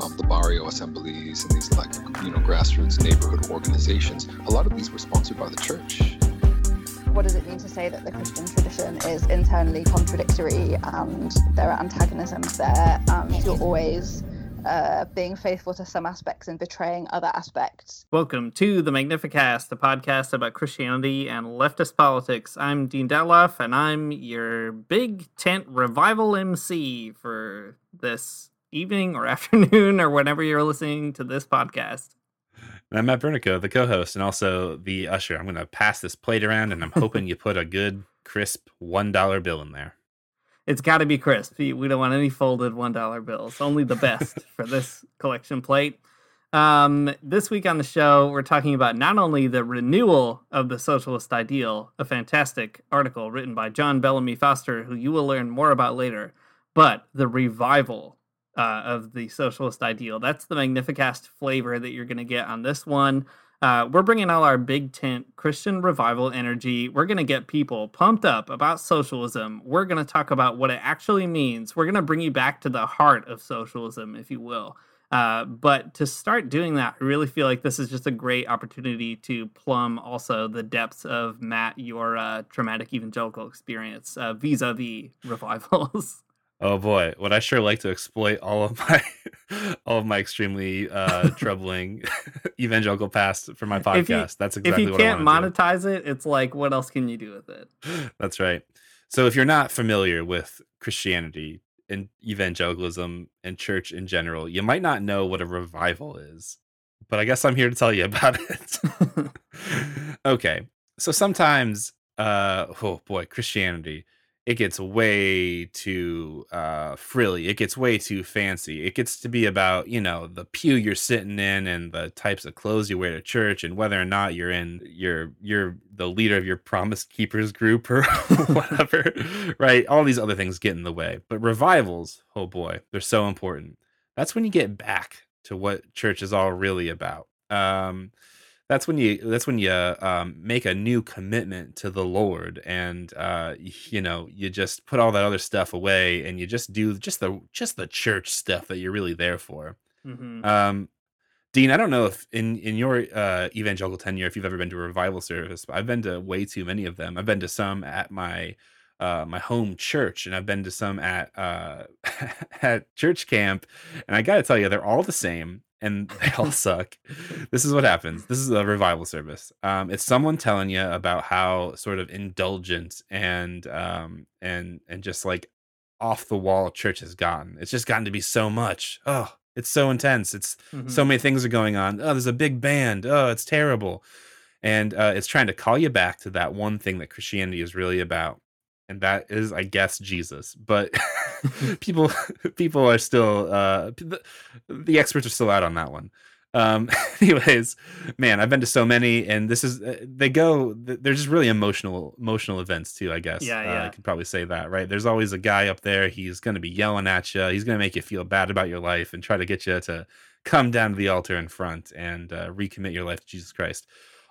um, the barrio assemblies and these like you know grassroots neighborhood organizations, a lot of these were sponsored by the church. What does it mean to say that the Christian tradition is internally contradictory and there are antagonisms there and you're always uh, being faithful to some aspects and betraying other aspects. Welcome to the Magnificast, the podcast about Christianity and leftist politics. I'm Dean Detloff, and I'm your big tent revival MC for this evening or afternoon or whenever you're listening to this podcast. And I'm Matt Bernico, the co-host, and also the usher. I'm going to pass this plate around, and I'm hoping you put a good, crisp one dollar bill in there. It's got to be crisp. We don't want any folded one dollar bills. Only the best for this collection plate. Um, this week on the show, we're talking about not only the renewal of the socialist ideal, a fantastic article written by John Bellamy Foster, who you will learn more about later, but the revival uh, of the socialist ideal. That's the Magnificast flavor that you're going to get on this one. Uh, we're bringing all our big tent Christian revival energy. We're going to get people pumped up about socialism. We're going to talk about what it actually means. We're going to bring you back to the heart of socialism, if you will. Uh, but to start doing that, I really feel like this is just a great opportunity to plumb also the depths of Matt, your uh, traumatic evangelical experience vis a vis revivals. Oh boy, would I sure like to exploit all of my all of my extremely uh, troubling evangelical past for my podcast. You, That's exactly what I if you can't monetize do. it. It's like, what else can you do with it? That's right. So if you're not familiar with Christianity and evangelicalism and church in general, you might not know what a revival is. But I guess I'm here to tell you about it. okay, so sometimes, uh, oh boy, Christianity it gets way too uh, frilly. It gets way too fancy. It gets to be about you know the pew you're sitting in and the types of clothes you wear to church and whether or not you're in you're you're the leader of your promise keepers group or whatever, right? All these other things get in the way. But revivals, oh boy, they're so important. That's when you get back to what church is all really about. Um, that's when you that's when you um, make a new commitment to the Lord, and uh, you know you just put all that other stuff away, and you just do just the just the church stuff that you're really there for. Mm-hmm. Um, Dean, I don't know if in in your uh, evangelical tenure, if you've ever been to a revival service, but I've been to way too many of them. I've been to some at my uh, my home church, and I've been to some at uh, at church camp, and I got to tell you, they're all the same and they all suck. This is what happens. This is a revival service. Um, it's someone telling you about how sort of indulgent and um, and and just like off the wall church has gotten. It's just gotten to be so much. Oh, it's so intense. It's mm-hmm. so many things are going on. Oh, there's a big band. Oh, it's terrible. And uh, it's trying to call you back to that one thing that Christianity is really about, and that is, I guess, Jesus. But people people are still uh the, the, experts are still out on that one um anyways man i've been to so many and this is uh, they go they're just really emotional emotional events too i guess yeah, yeah. Uh, i could probably say that right there's always a guy up there he's going to be yelling at you he's going to make you feel bad about your life and try to get you to come down to the altar in front and uh, recommit your life to jesus christ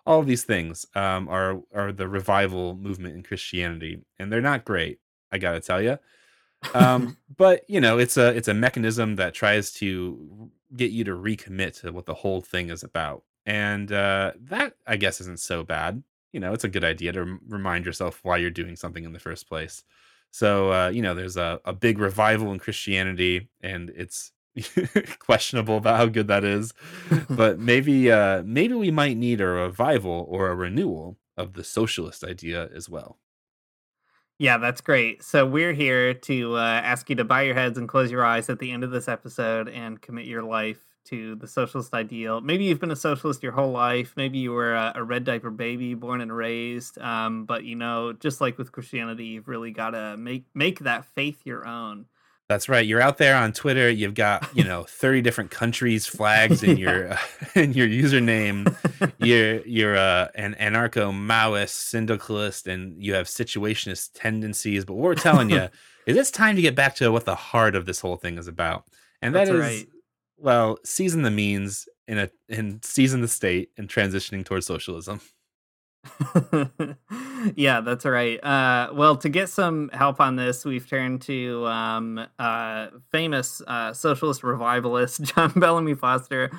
all of these things um, are are the revival movement in christianity and they're not great i gotta tell you um, but you know, it's a it's a mechanism that tries to get you to recommit to what the whole thing is about, and uh, that I guess isn't so bad. You know, it's a good idea to remind yourself why you're doing something in the first place. So uh, you know, there's a, a big revival in Christianity, and it's questionable about how good that is. but maybe uh maybe we might need a revival or a renewal of the socialist idea as well. Yeah, that's great. So we're here to uh, ask you to bow your heads and close your eyes at the end of this episode and commit your life to the socialist ideal. Maybe you've been a socialist your whole life. Maybe you were a, a red diaper baby, born and raised. Um, but you know, just like with Christianity, you've really got to make make that faith your own. That's right. You're out there on Twitter. You've got you know 30 different countries flags in your uh, in your username. You're you're uh, an anarcho Maoist syndicalist, and you have situationist tendencies. But what we're telling you is it's time to get back to what the heart of this whole thing is about, and that That's is right. well, season the means in a in season the state and transitioning towards socialism. yeah, that's right. Uh, well, to get some help on this, we've turned to um, uh, famous uh, socialist revivalist John Bellamy Foster.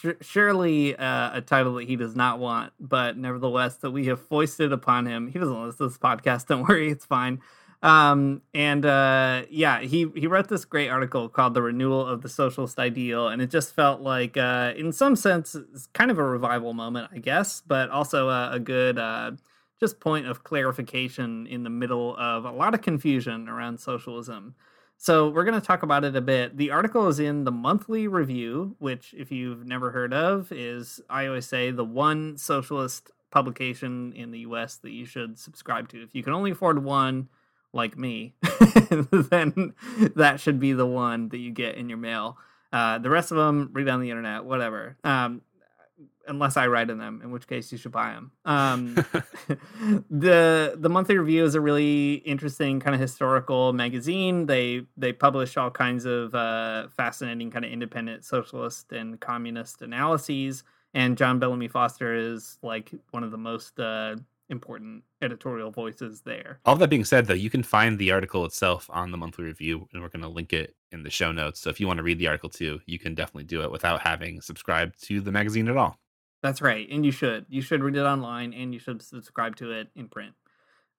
Sh- surely uh, a title that he does not want, but nevertheless that we have foisted upon him. He doesn't listen to this podcast. Don't worry, it's fine. Um, and uh, yeah, he he wrote this great article called "The Renewal of the Socialist Ideal," and it just felt like, uh, in some sense, it's kind of a revival moment, I guess, but also a, a good uh, just point of clarification in the middle of a lot of confusion around socialism. So we're going to talk about it a bit. The article is in the Monthly Review, which, if you've never heard of, is I always say the one socialist publication in the U.S. that you should subscribe to. If you can only afford one like me, then that should be the one that you get in your mail. Uh, the rest of them, read on the internet, whatever. Um, unless I write in them, in which case you should buy them. Um, the the monthly review is a really interesting kind of historical magazine. They they publish all kinds of uh, fascinating kind of independent socialist and communist analyses. And John Bellamy Foster is like one of the most uh, important editorial voices there. All that being said, though, you can find the article itself on the monthly review, and we're going to link it in the show notes. So if you want to read the article too, you can definitely do it without having subscribed to the magazine at all. That's right, and you should. You should read it online, and you should subscribe to it in print.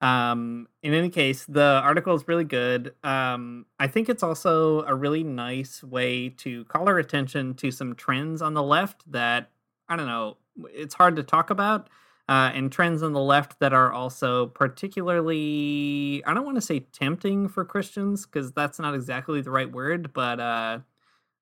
Um, in any case, the article is really good. Um, I think it's also a really nice way to call our attention to some trends on the left that I don't know. It's hard to talk about uh, and trends on the left that are also particularly i don't want to say tempting for christians because that's not exactly the right word but uh,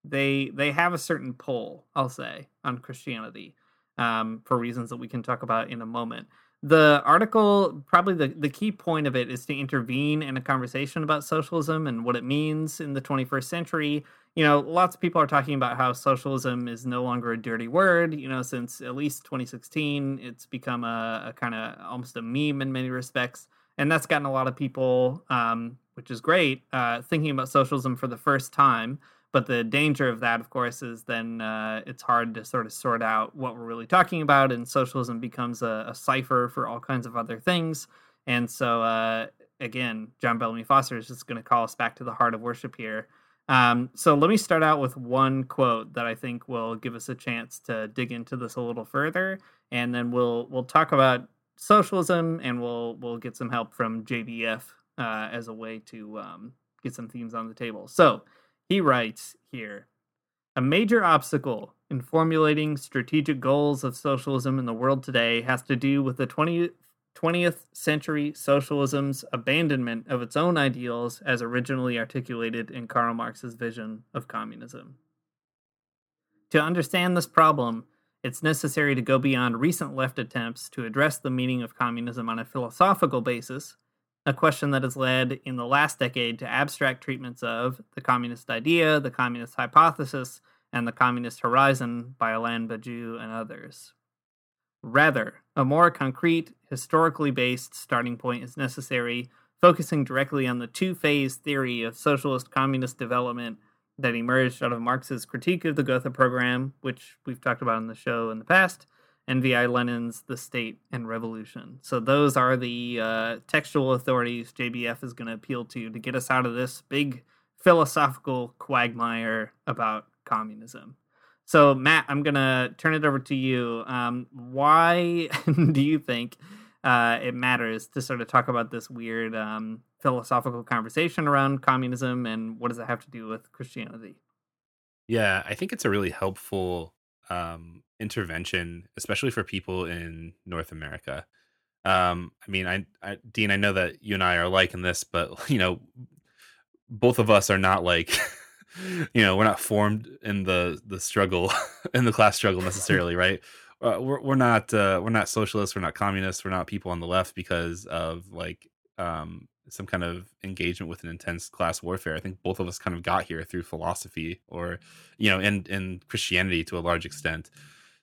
they they have a certain pull i'll say on christianity um, for reasons that we can talk about in a moment the article probably the, the key point of it is to intervene in a conversation about socialism and what it means in the 21st century. You know lots of people are talking about how socialism is no longer a dirty word. You know since at least 2016 it's become a, a kind of almost a meme in many respects. And that's gotten a lot of people um, which is great uh, thinking about socialism for the first time but the danger of that of course is then uh, it's hard to sort of sort out what we're really talking about and socialism becomes a, a cipher for all kinds of other things and so uh, again john bellamy foster is just going to call us back to the heart of worship here um, so let me start out with one quote that I think will give us a chance to dig into this a little further, and then we'll we'll talk about socialism, and we'll we'll get some help from JBF uh, as a way to um, get some themes on the table. So he writes here: a major obstacle in formulating strategic goals of socialism in the world today has to do with the 20, 20th century socialism's abandonment of its own ideals as originally articulated in Karl Marx's vision of communism. To understand this problem, it's necessary to go beyond recent left attempts to address the meaning of communism on a philosophical basis, a question that has led in the last decade to abstract treatments of the communist idea, the communist hypothesis, and the communist horizon by Alain Badiou and others. Rather, a more concrete, historically based starting point is necessary, focusing directly on the two phase theory of socialist communist development that emerged out of Marx's critique of the Gotha program, which we've talked about on the show in the past, and V.I. Lenin's The State and Revolution. So, those are the uh, textual authorities JBF is going to appeal to to get us out of this big philosophical quagmire about communism. So, Matt, I'm going to turn it over to you. Um, why do you think uh, it matters to sort of talk about this weird um, philosophical conversation around communism and what does it have to do with Christianity? Yeah, I think it's a really helpful um, intervention, especially for people in North America. Um, I mean, I, I, Dean, I know that you and I are alike in this, but you know, both of us are not like, you know, we're not formed in the the struggle, in the class struggle necessarily, right? Uh, we're we're not uh, we're not socialists, we're not communists, we're not people on the left because of like um, some kind of engagement with an intense class warfare. I think both of us kind of got here through philosophy, or you know, and and Christianity to a large extent.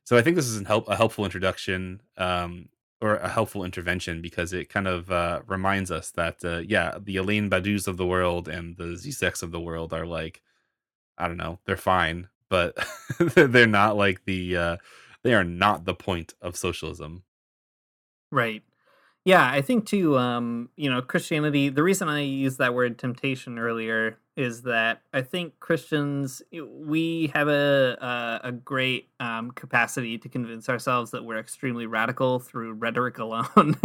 So I think this is help, a helpful introduction um, or a helpful intervention because it kind of uh, reminds us that uh, yeah, the Alain Badious of the world and the Zizeks of the world are like I don't know, they're fine, but they're not like the uh, they are not the point of socialism. Right. Yeah, I think too. Um, you know, Christianity. The reason I used that word temptation earlier is that I think Christians we have a a, a great um, capacity to convince ourselves that we're extremely radical through rhetoric alone,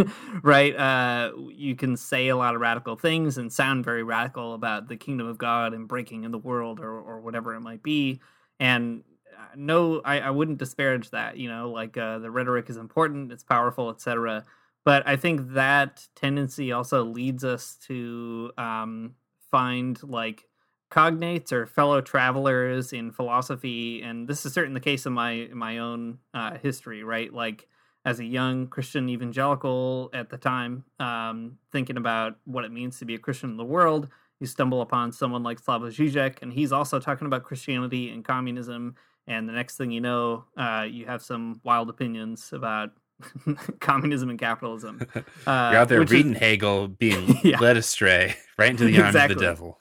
right? Uh, you can say a lot of radical things and sound very radical about the kingdom of God and breaking in the world or or whatever it might be, and uh, no, I, I wouldn't disparage that. You know, like uh, the rhetoric is important, it's powerful, etc but I think that tendency also leads us to um, find like cognates or fellow travelers in philosophy, and this is certainly the case in my in my own uh, history, right? Like as a young Christian evangelical at the time, um, thinking about what it means to be a Christian in the world, you stumble upon someone like Slavoj Žižek, and he's also talking about Christianity and communism. And the next thing you know, uh, you have some wild opinions about communism and capitalism. Uh, You're out there reading is... Hegel, being yeah. led astray right into the arms exactly. of the devil.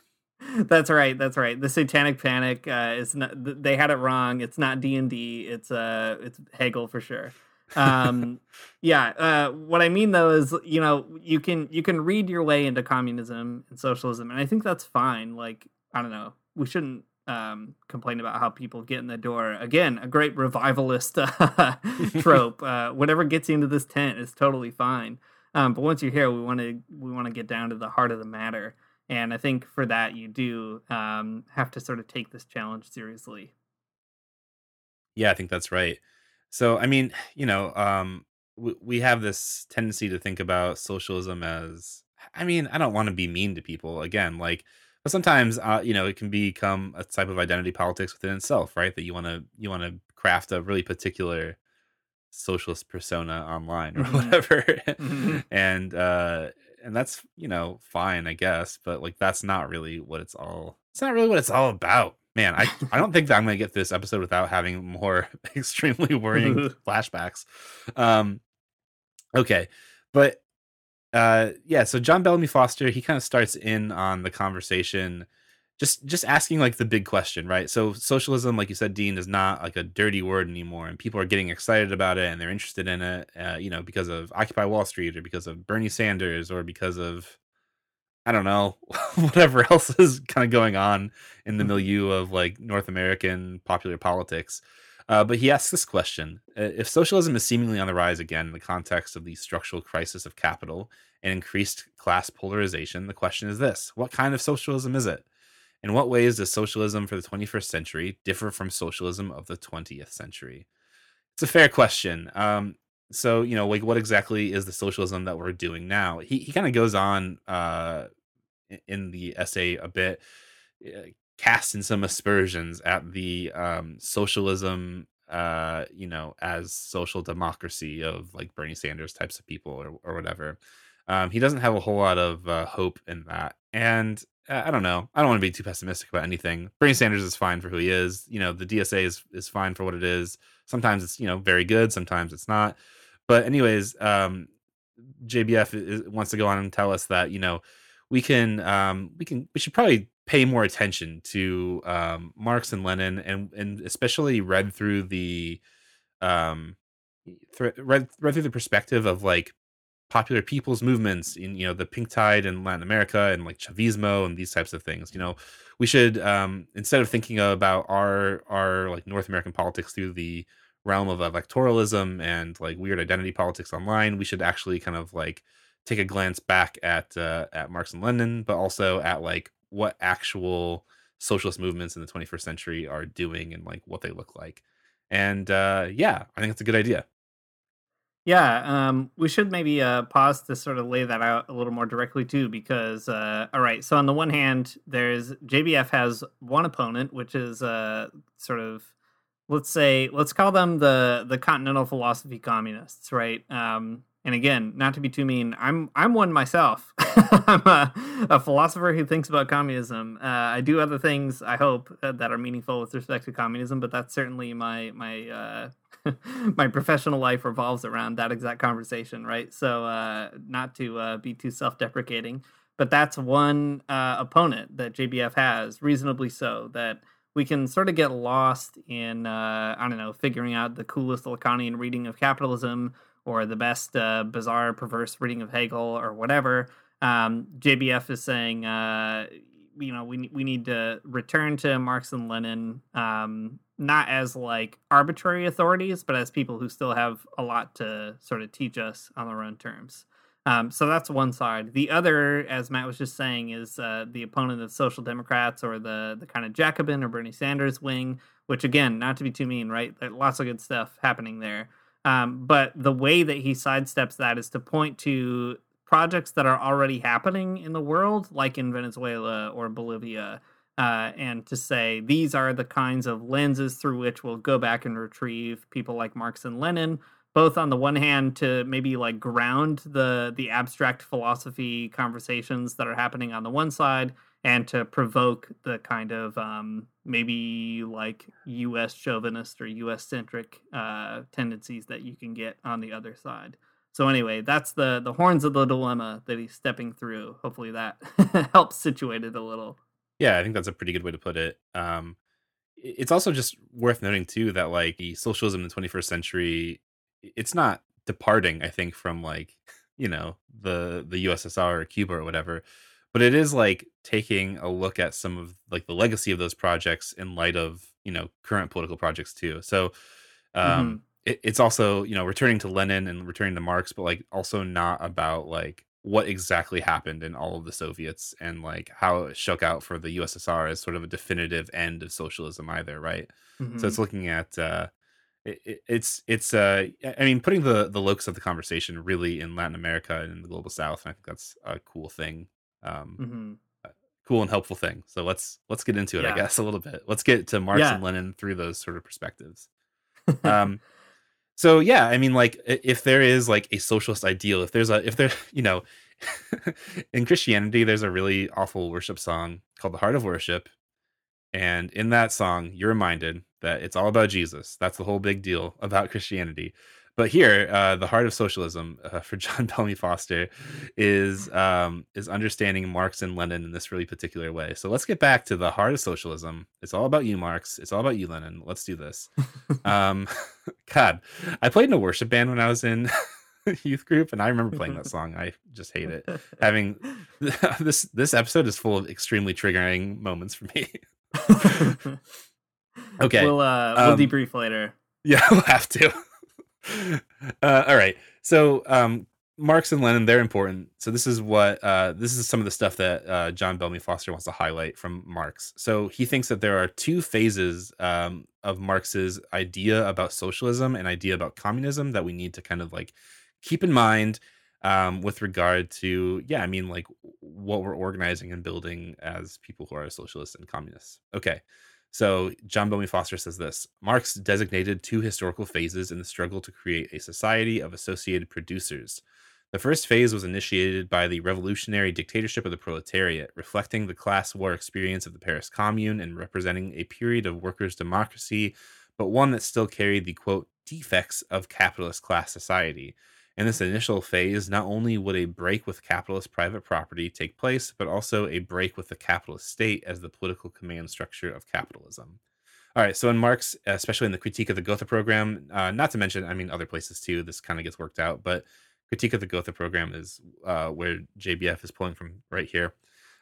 That's right. That's right. The Satanic Panic uh, is not. They had it wrong. It's not D and D. It's uh, it's Hegel for sure. Um, yeah. Uh, what I mean though is, you know, you can you can read your way into communism and socialism, and I think that's fine. Like, I don't know. We shouldn't um, complain about how people get in the door. Again, a great revivalist uh, trope. uh, whatever gets you into this tent is totally fine. Um, but once you're here, we want to we want to get down to the heart of the matter. And I think for that, you do um, have to sort of take this challenge seriously. Yeah, I think that's right. So, I mean, you know, um, we, we have this tendency to think about socialism as, I mean, I don't want to be mean to people. Again, like but sometimes uh, you know it can become a type of identity politics within itself right that you want to you want to craft a really particular socialist persona online or mm-hmm. whatever mm-hmm. and uh and that's you know fine i guess but like that's not really what it's all it's not really what it's all about man i i don't think that i'm gonna get this episode without having more extremely worrying flashbacks um okay but uh, yeah, so John Bellamy Foster, he kind of starts in on the conversation, just just asking like the big question, right? So socialism, like you said, Dean, is not like a dirty word anymore, and people are getting excited about it and they're interested in it, uh, you know, because of Occupy Wall Street or because of Bernie Sanders or because of I don't know whatever else is kind of going on in the mm-hmm. milieu of like North American popular politics. Uh, but he asks this question If socialism is seemingly on the rise again in the context of the structural crisis of capital and increased class polarization, the question is this What kind of socialism is it? In what ways does socialism for the 21st century differ from socialism of the 20th century? It's a fair question. Um, so, you know, like what exactly is the socialism that we're doing now? He, he kind of goes on uh, in the essay a bit uh, casting some aspersions at the um, socialism, uh, you know, as social democracy of like Bernie Sanders types of people or, or whatever. Um, he doesn't have a whole lot of uh, hope in that. And uh, I don't know. I don't want to be too pessimistic about anything. Bernie Sanders is fine for who he is. You know, the DSA is is fine for what it is. Sometimes it's you know very good. Sometimes it's not. But anyways, um, JBF is, wants to go on and tell us that you know we can um, we can we should probably pay more attention to um, Marx and Lenin, and and especially read through the um, th- read read through the perspective of like popular people's movements in you know the pink tide in latin america and like chavismo and these types of things you know? We should um instead of thinking about our our like north american politics through the realm of electoralism and like weird identity politics online we should actually kind of like take a glance back at uh, at marx and lenin but also at like what actual socialist movements in the 21st century are doing and like what they look like. And uh, yeah, I think it's a good idea. Yeah, um, we should maybe uh, pause to sort of lay that out a little more directly too, because uh, all right. So on the one hand, there's JBF has one opponent, which is uh, sort of let's say let's call them the the continental philosophy communists, right? Um, and again, not to be too mean, I'm I'm one myself. I'm a, a, philosopher who thinks about communism. Uh, I do other things, I hope, uh, that are meaningful with respect to communism, but that's certainly my my uh, my professional life revolves around that exact conversation, right? So, uh, not to uh, be too self-deprecating, but that's one uh, opponent that JBF has, reasonably so, that we can sort of get lost in I don't know, figuring out the coolest Lacanian reading of capitalism or the best uh, bizarre, perverse reading of Hegel or whatever. Um, JBF is saying, uh, you know, we we need to return to Marx and Lenin um, not as like arbitrary authorities, but as people who still have a lot to sort of teach us on their own terms. Um, so that's one side. The other, as Matt was just saying, is uh, the opponent of social democrats or the the kind of Jacobin or Bernie Sanders wing. Which again, not to be too mean, right? Lots of good stuff happening there. Um, but the way that he sidesteps that is to point to projects that are already happening in the world, like in Venezuela or Bolivia, uh, and to say these are the kinds of lenses through which we'll go back and retrieve people like Marx and Lenin, both on the one hand to maybe like ground the the abstract philosophy conversations that are happening on the one side, and to provoke the kind of um, maybe like U.S. chauvinist or U.S. centric uh, tendencies that you can get on the other side. So anyway, that's the the horns of the dilemma that he's stepping through. Hopefully that helps situate it a little. Yeah, I think that's a pretty good way to put it. Um, it's also just worth noting too that like the socialism in the 21st century, it's not departing. I think from like you know the the USSR or Cuba or whatever, but it is like taking a look at some of like the legacy of those projects in light of you know current political projects too. So um, mm-hmm. it, it's also you know returning to Lenin and returning to Marx, but like also not about like what exactly happened in all of the Soviets and like how it shook out for the USSR as sort of a definitive end of socialism either, right? Mm-hmm. So it's looking at uh it, it, it's it's uh I mean putting the the locus of the conversation really in Latin America and in the global south, and I think that's a cool thing. Um mm-hmm. cool and helpful thing. So let's let's get into it, yeah. I guess, a little bit. Let's get to Marx yeah. and Lenin through those sort of perspectives. um so yeah i mean like if there is like a socialist ideal if there's a if there you know in christianity there's a really awful worship song called the heart of worship and in that song you're reminded that it's all about jesus that's the whole big deal about christianity but here, uh, the heart of socialism uh, for John Bellamy Foster is um, is understanding Marx and Lenin in this really particular way. So let's get back to the heart of socialism. It's all about you, Marx. It's all about you, Lenin. Let's do this. um, God, I played in a worship band when I was in youth group, and I remember playing that song. I just hate it. Having this this episode is full of extremely triggering moments for me. okay, we'll uh, we'll um, debrief later. Yeah, we'll have to. uh, all right. So um, Marx and Lenin, they're important. So this is what uh, this is some of the stuff that uh, John Bellamy Foster wants to highlight from Marx. So he thinks that there are two phases um, of Marx's idea about socialism and idea about communism that we need to kind of like keep in mind um, with regard to yeah, I mean like what we're organizing and building as people who are socialists and communists. Okay. So John Bellamy Foster says this Marx designated two historical phases in the struggle to create a society of associated producers. The first phase was initiated by the revolutionary dictatorship of the proletariat, reflecting the class war experience of the Paris Commune and representing a period of workers' democracy, but one that still carried the quote defects of capitalist class society. In this initial phase, not only would a break with capitalist private property take place, but also a break with the capitalist state as the political command structure of capitalism. All right, so in Marx, especially in the Critique of the Gotha program, uh, not to mention, I mean, other places too, this kind of gets worked out, but Critique of the Gotha program is uh, where JBF is pulling from right here.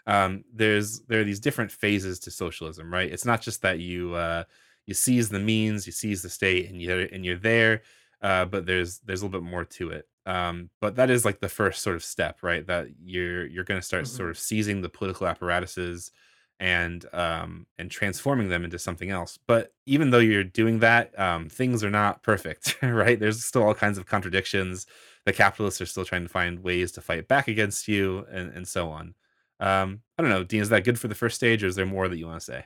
Um, there's there are these different phases to socialism, right? It's not just that you uh, you seize the means, you seize the state, and you're and you're there uh, but there's there's a little bit more to it. Um, but that is like the first sort of step, right? That you're you're going to start mm-hmm. sort of seizing the political apparatuses and um, and transforming them into something else. But even though you're doing that, um, things are not perfect, right? There's still all kinds of contradictions. The capitalists are still trying to find ways to fight back against you, and and so on. Um, I don't know, Dean. Is that good for the first stage, or is there more that you want to say?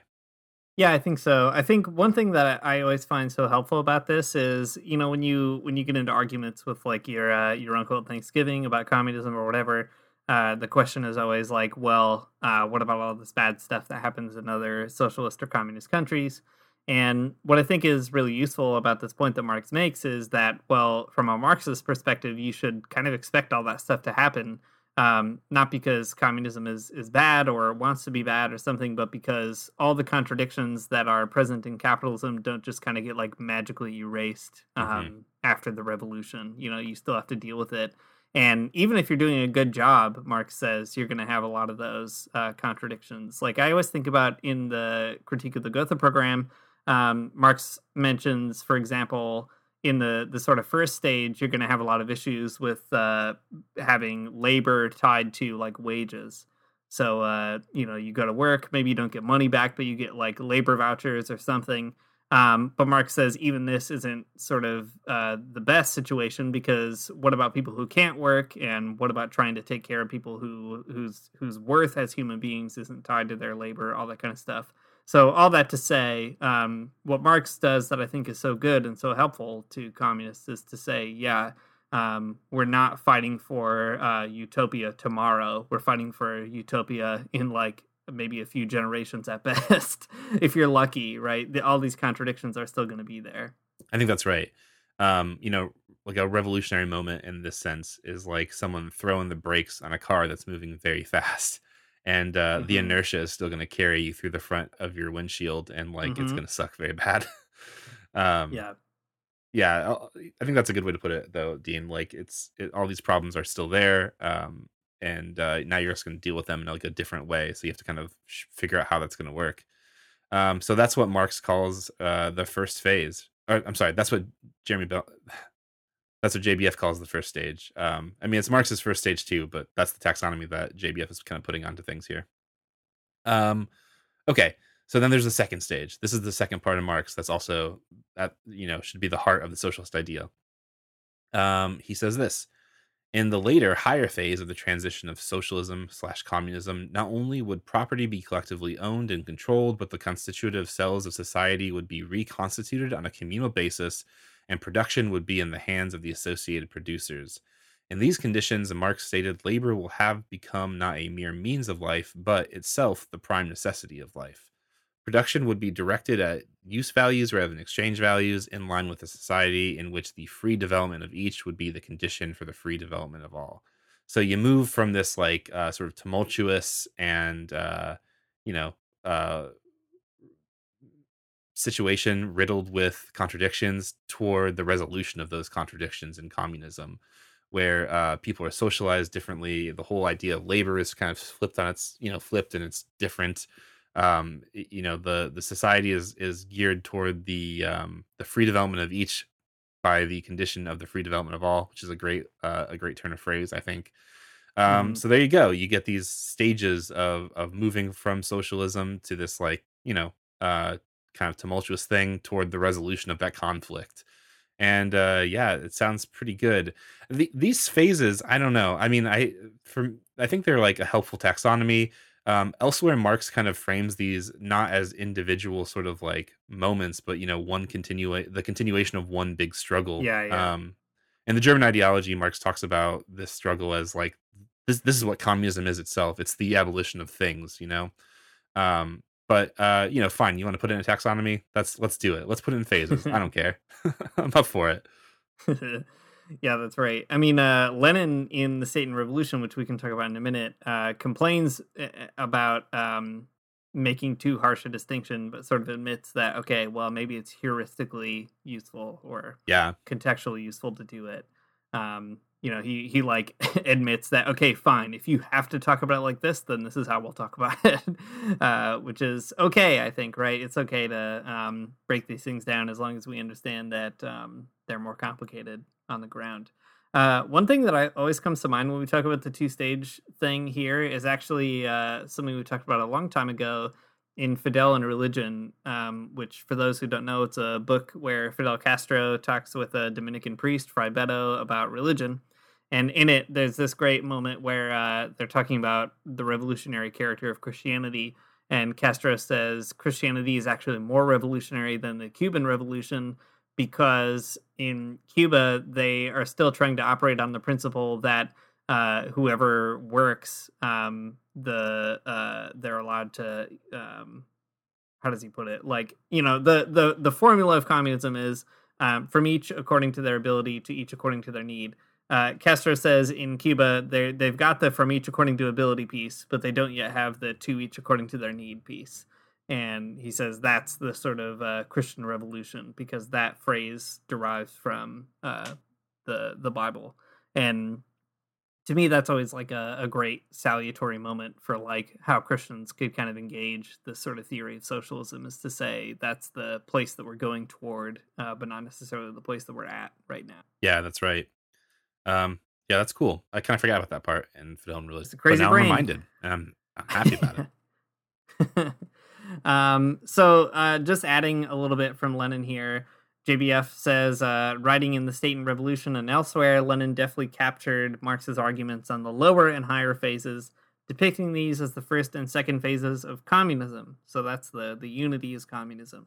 Yeah, I think so. I think one thing that I always find so helpful about this is, you know, when you when you get into arguments with like your uh, your uncle at Thanksgiving about communism or whatever, uh, the question is always like, well, uh, what about all this bad stuff that happens in other socialist or communist countries? And what I think is really useful about this point that Marx makes is that, well, from a Marxist perspective, you should kind of expect all that stuff to happen um, not because communism is is bad or wants to be bad or something, but because all the contradictions that are present in capitalism don't just kind of get like magically erased um, mm-hmm. after the revolution. You know, you still have to deal with it. And even if you're doing a good job, Marx says you're going to have a lot of those uh, contradictions. Like I always think about in the critique of the Gotha program, um, Marx mentions, for example, in the the sort of first stage you're going to have a lot of issues with uh, having labor tied to like wages. So uh, you know you go to work maybe you don't get money back but you get like labor vouchers or something. Um, but Mark says even this isn't sort of uh, the best situation because what about people who can't work? And what about trying to take care of people who whose whose worth as human beings isn't tied to their labor all that kind of stuff so all that to say, um, what Marx does that I think is so good and so helpful to communists is to say, yeah, um, we're not fighting for uh, utopia tomorrow. We're fighting for utopia in like maybe a few generations at best, if you're lucky, right? The, all these contradictions are still going to be there. I think that's right. Um, you know, like a revolutionary moment in this sense is like someone throwing the brakes on a car that's moving very fast and uh, the Mm-hmm. inertia is still going to carry you through the front of your windshield, and like it's Mhm. going to suck very bad. um, Yeah. yeah, I'll- I think that's a good way to put it, though, Dean. Like it's it, all these problems are still there, um, and uh, now you're just going to deal with them in like a different way. So you have to kind of sh- figure out how that's going to work. Um, so that's what Marx calls uh, the first phase. Or, I'm sorry, that's what Jeremy Bell. That's what JBF calls the first stage. Um, I mean, it's Marx's first stage too, but that's the taxonomy that JBF is kind of putting onto things here. Um, okay, so then there's the second stage. This is the second part of Marx that's also that you know should be the heart of the socialist idea. Um, he says this in the later higher phase of the transition of socialism slash communism not only would property be collectively owned and controlled but the constitutive cells of society would be reconstituted on a communal basis and production would be in the hands of the associated producers in these conditions marx stated labor will have become not a mere means of life but itself the prime necessity of life Production would be directed at use values rather than exchange values, in line with a society in which the free development of each would be the condition for the free development of all. So you move from this like uh, sort of tumultuous and uh, you know uh, situation riddled with contradictions toward the resolution of those contradictions in communism where uh, people are socialized differently the whole idea of labor is kind of flipped on its you know flipped and it's different um you know the the society is is geared toward the um the free development of each by the condition of the free development of all which is a great uh, a great turn of phrase i think um Mhm. so there you go you get these stages of of moving from socialism to this like you know uh kind of tumultuous thing toward the resolution of that conflict. And uh yeah it sounds pretty good. The, these phases i don't know. I mean i for i think they're like a helpful taxonomy. Um elsewhere marx kind of frames these not as individual sort of like moments but you know one continue the continuation of one big struggle. Yeah, yeah. um in the german ideology marx talks about this struggle as like this this is what communism is itself. It's the abolition of things you know? Um but uh you know fine you want to put it in a taxonomy? That's let's do it. Let's put it in phases. I don't care. I'm up for it. Yeah, that's right. I mean, uh, Lenin in the State and Revolution, which we can talk about in a minute, uh, complains uh, about um, making too harsh a distinction, but sort of admits that okay, well, maybe it's heuristically useful or yeah. contextually useful to do it. Um, you know, he he like admits that okay, fine. If you have to talk about it like this, then this is how we'll talk about it, uh, which is okay. I think right. It's okay to um, break these things down as long as we understand that um, they're more complicated on the ground. Uh, one thing that I always comes to mind when we talk about the two stage thing here is actually uh, something we talked about a long time ago in Fidel and Religion, um, which, for those who don't know, it's a book where Fidel Castro talks with a Dominican priest, Frei Betto, about religion. And in it, there's this great moment where uh, they're talking about the revolutionary character of Christianity. And Castro says Christianity is actually more revolutionary than the Cuban Revolution because in Cuba, they are still trying to operate on the principle that uh, whoever works, um, the uh, they're allowed to. Um, how does he put it? Like you know, the the the formula of communism is um, from each according to their ability to each according to their need. Uh, says in Cuba they they've got the from each according to ability piece, but they don't yet have the to each according to their need piece. And he says that's the sort of uh, Christian revolution because that phrase derives from uh, the the Bible. And to me that's always like a, a great salutary moment for like how christians could kind of engage this sort of theory of socialism is to say that's the place that we're going toward uh, but not necessarily the place that we're at right now Yeah, that's right. Um, yeah, that's cool. I kind of forgot about that part and Fidel and It's crazy but now brain. I'm reminded. And I'm I'm happy about it. um, so uh, just adding a little bit from Lenin here. JBF says, uh, writing in The State and Revolution and elsewhere, Lenin definitely captured Marx's arguments on the lower and higher phases, depicting these as the first and second phases of communism. So that's the, the unity is communism.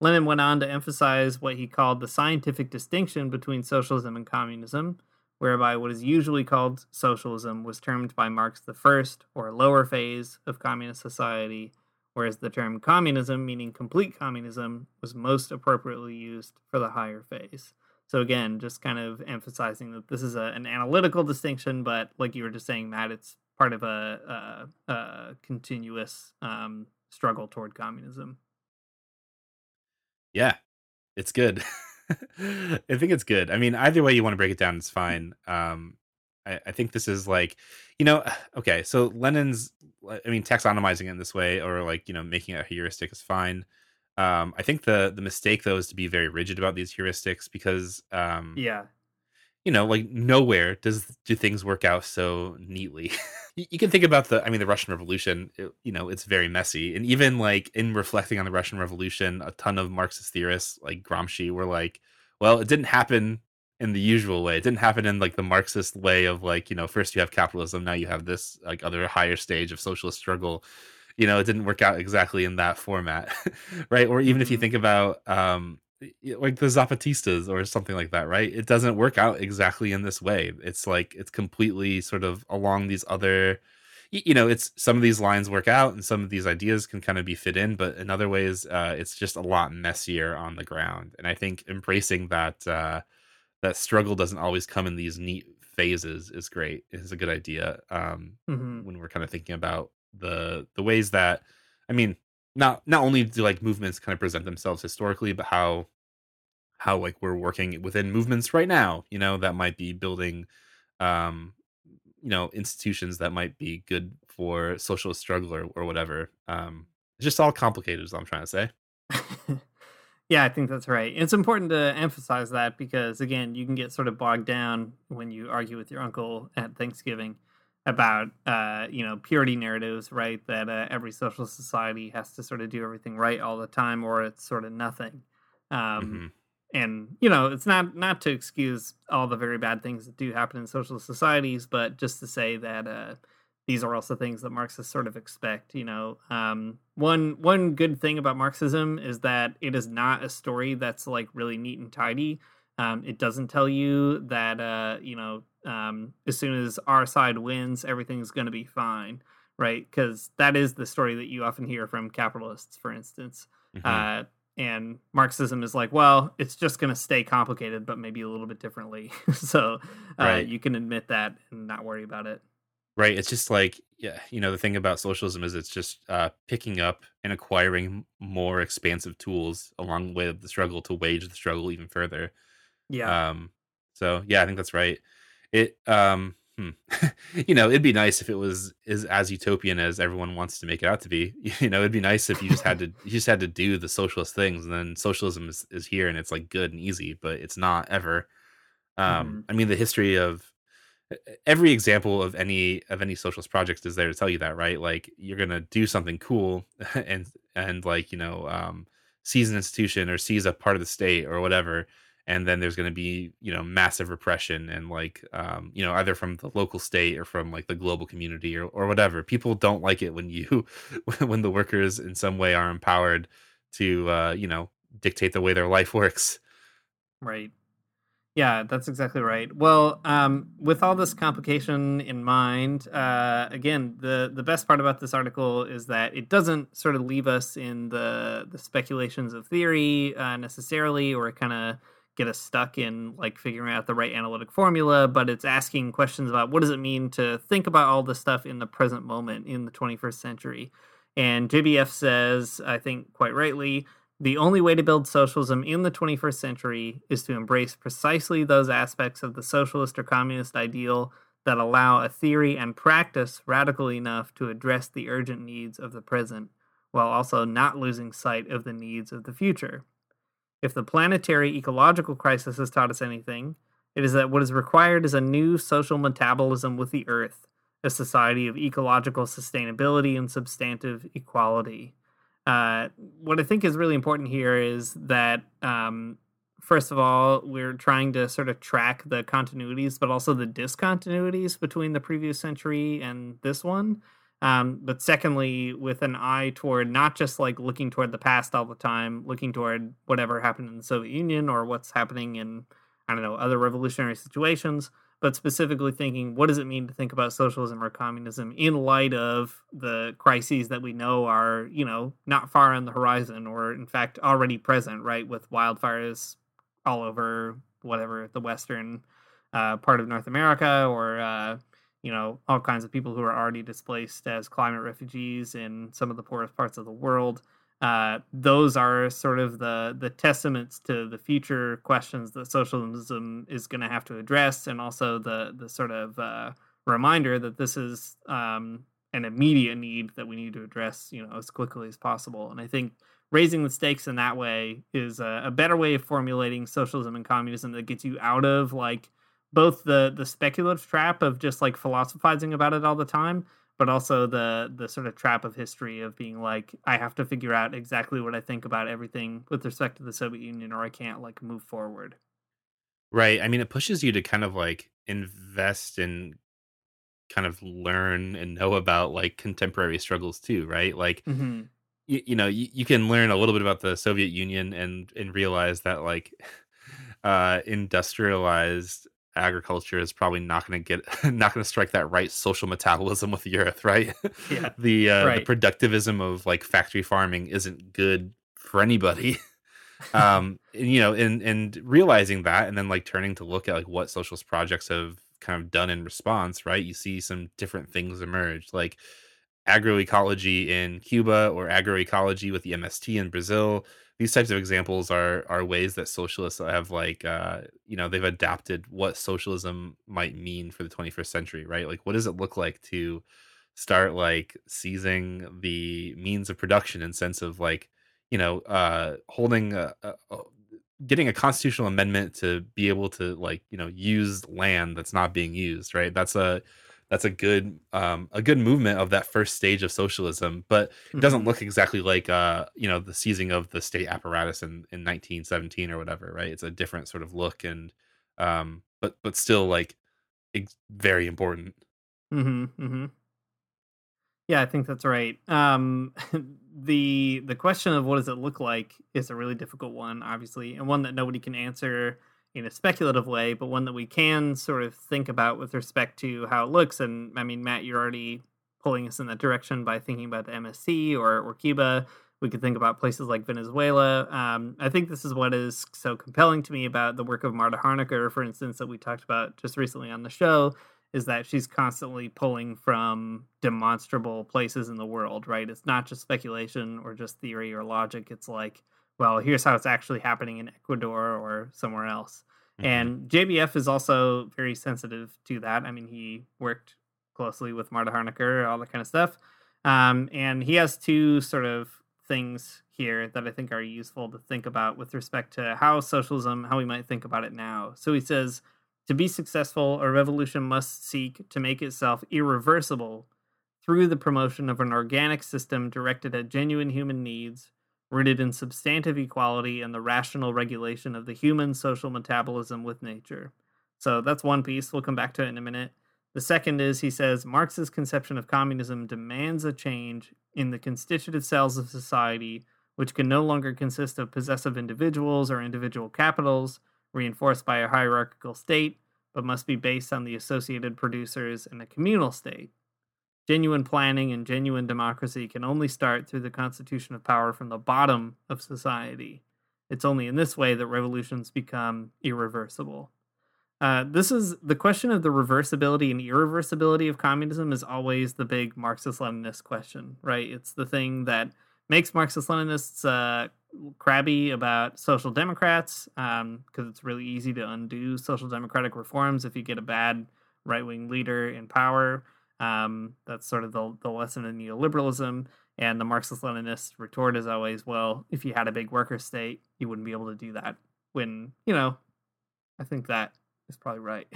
Lenin went on to emphasize what he called the scientific distinction between socialism and communism, whereby what is usually called socialism was termed by Marx the first or lower phase of communist society, whereas the term communism, meaning complete communism, was most appropriately used for the higher phase. So again, just kind of emphasizing that this is a, an analytical distinction, but like you were just saying, Matt, it's part of a, a, a continuous um, struggle toward communism. Yeah, it's good. I think it's good. I mean, either way you want to break it down, it's fine. Um, I, I think this is like, you know, okay. So Lenin's, I mean, taxonomizing it in this way, or like, you know, making it a heuristic is fine. Um, I think the the mistake though is to be very rigid about these heuristics because, um, Yeah. you know, like nowhere does do things work out so neatly. you, you can think about the, I mean, the Russian Revolution. It, you know, it's very messy, and even like in reflecting on the Russian Revolution, a ton of Marxist theorists like Gramsci were like, well, it didn't happen in the usual way. It didn't happen in like the Marxist way of like, you know, first you have capitalism, now you have this like other higher stage of socialist struggle. You know, it didn't work out exactly in that format, right? Or even if you Mhm. think about um like the Zapatistas or something like that, right? It doesn't work out exactly in this way. It's like it's completely sort of along these other you know, it's some of these lines work out and some of these ideas can kind of be fit in, but in other ways uh it's just a lot messier on the ground. And I think embracing that uh that struggle doesn't always come in these neat phases is great. Is a good idea. Um hmm when we're kind of thinking about the the ways that I mean, not not only do like movements kind of present themselves historically, but how how like we're working within movements right now, you know, that might be building um you know, institutions that might be good for socialist struggle or, or whatever. Um it's just all complicated is what I'm trying to say. yeah, I think that's right. It's important to emphasize that because again, you can get sort of bogged down when you argue with your uncle at Thanksgiving about uh, you know purity narratives, right? That uh, every social society has to sort of do everything right all the time, or it's sort of nothing. Um, Mhm. and you know, it's not not to excuse all the very bad things that do happen in social societies, but just to say that uh, these are also things that Marxists sort of expect. You know, um, one one good thing about Marxism is that it is not a story that's like really neat and tidy. Um, it doesn't tell you that uh, you know um, as soon as our side wins, everything's going to be fine, right? Because that is the story that you often hear from capitalists, for instance. Mhm. Uh, and Marxism is like, well, it's just going to stay complicated, but maybe a little bit differently. so uh, Right. you can admit that and not worry about it. Right it's just like yeah you know the thing about socialism is it's just uh picking up and acquiring more expansive tools along with the struggle to wage the struggle even further Yeah. um so yeah i think that's right it um hmm. you know it'd be nice if it was is as utopian as everyone wants to make it out to be you know it'd be nice if you just had to you just had to do the socialist things and then socialism is, is here and it's like good and easy but it's not ever Um, Mhm. I mean, the history of every example of any of any socialist projects is there to tell you that, right? Like you're gonna do something cool and and like you know um, seize an institution or seize a part of the state or whatever, and then there's gonna be you know massive repression and like um, you know either from the local state or from like the global community or or whatever. People don't like it when you when the workers in some way are empowered to uh, you know dictate the way their life works. Right. Yeah, that's exactly right. Well, um, with all this complication in mind, uh, again, the the best part about this article is that it doesn't sort of leave us in the the speculations of theory uh, necessarily, or kind of get us stuck in like figuring out the right analytic formula. But it's asking questions about what does it mean to think about all this stuff in the present moment in the 21st century. And JBF says, I think quite rightly, the only way to build socialism in the 21st century is to embrace precisely those aspects of the socialist or communist ideal that allow a theory and practice radical enough to address the urgent needs of the present, while also not losing sight of the needs of the future. If the planetary ecological crisis has taught us anything, it is that what is required is a new social metabolism with the Earth, a society of ecological sustainability and substantive equality. Uh, what I think is really important here is that, um, first of all, we're trying to sort of track the continuities, but also the discontinuities between the previous century and this one. Um, but secondly, with an eye toward not just like looking toward the past all the time, looking toward whatever happened in the Soviet Union or what's happening in, I don't know, other revolutionary situations, but specifically thinking what does it mean to think about socialism or communism in light of the crises that we know are you know not far on the horizon or in fact already present right with wildfires all over whatever the western uh, part of north america or uh, you know all kinds of people who are already displaced as climate refugees in some of the poorest parts of the world uh, those are sort of the the testaments to the future questions that socialism is going to have to address, and also the the sort of uh, reminder that this is um, an immediate need that we need to address, you know, as quickly as possible. And I think raising the stakes in that way is a, a better way of formulating socialism and communism that gets you out of like both the the speculative trap of just like philosophizing about it all the time but also the the sort of trap of history of being like I have to figure out exactly what I think about everything with respect to the Soviet Union or I can't like move forward. Right. I mean, it pushes you to kind of like invest and kind of learn and know about like contemporary struggles too, right? Like Mm-hmm. you, you know, you, you can learn a little bit about the Soviet Union and and realize that like uh industrialized agriculture is probably not going to get not going to strike that right social metabolism with the earth right Yeah. the uh Right. the productivism of like factory farming isn't good for anybody um and, you know and and realizing that and then like turning to look at like what socialist projects have kind of done in response right you see some different things emerge like agroecology in cuba or agroecology with the mst in brazil these types of examples are are ways that socialists have like uh you know they've adapted what socialism might mean for the 21st century right? Like what does it look like to start like seizing the means of production in sense of like you know uh holding a, a, a- getting a constitutional amendment to be able to like you know use land that's not being used right? That's a that's a good um a good movement of that first stage of socialism but it doesn't Mhm. look exactly like uh you know the seizing of the state apparatus in in 1917 or whatever right it's a different sort of look and um but but still like very important Mm-hmm. Mm-hmm. Yeah, I think that's right. Um, the the question of what does it look like is a really difficult one, obviously, and one that nobody can answer in a speculative way, but one that we can sort of think about with respect to how it looks. And I mean, Matt, you're already pulling us in that direction by thinking about the MST or or Cuba. We could think about places like Venezuela. Um, I think this is what is so compelling to me about the work of Marta Harnecker, for instance, that we talked about just recently on the show, is that she's constantly pulling from demonstrable places in the world, right? It's not just speculation or just theory or logic. It's like, well, here's how it's actually happening in Ecuador or somewhere else. And JBF is also very sensitive to that. I mean, he worked closely with Marta Harnecker, all that kind of stuff. Um, and he has two sort of things here that I think are useful to think about with respect to how socialism, how we might think about it now. So he says, To be successful, a revolution must seek to make itself irreversible through the promotion of an organic system directed at genuine human needs, rooted in substantive equality and the rational regulation of the human social metabolism with nature. So that's one piece. We'll come back to it in a minute. The second is he says Marx's conception of communism demands a change in the constitutive cells of society, which can no longer consist of possessive individuals or individual capitals, reinforced by a hierarchical state, but must be based on the associated producers and a communal state. Genuine planning and genuine democracy can only start through the constitution of power from the bottom of society. It's only in this way that revolutions become irreversible. Uh, this is the question of the reversibility and irreversibility of communism is always the big Marxist Leninist question, right? It's the thing that makes Marxist Leninists uh, crabby about social democrats because um, it's really easy to undo social democratic reforms if you get a bad right wing leader in power. Um, that's sort of the, the lesson in neoliberalism. And the Marxist Leninist retort is always, well, if you had a big worker state, you wouldn't be able to do that. When, you know, I think that is probably right.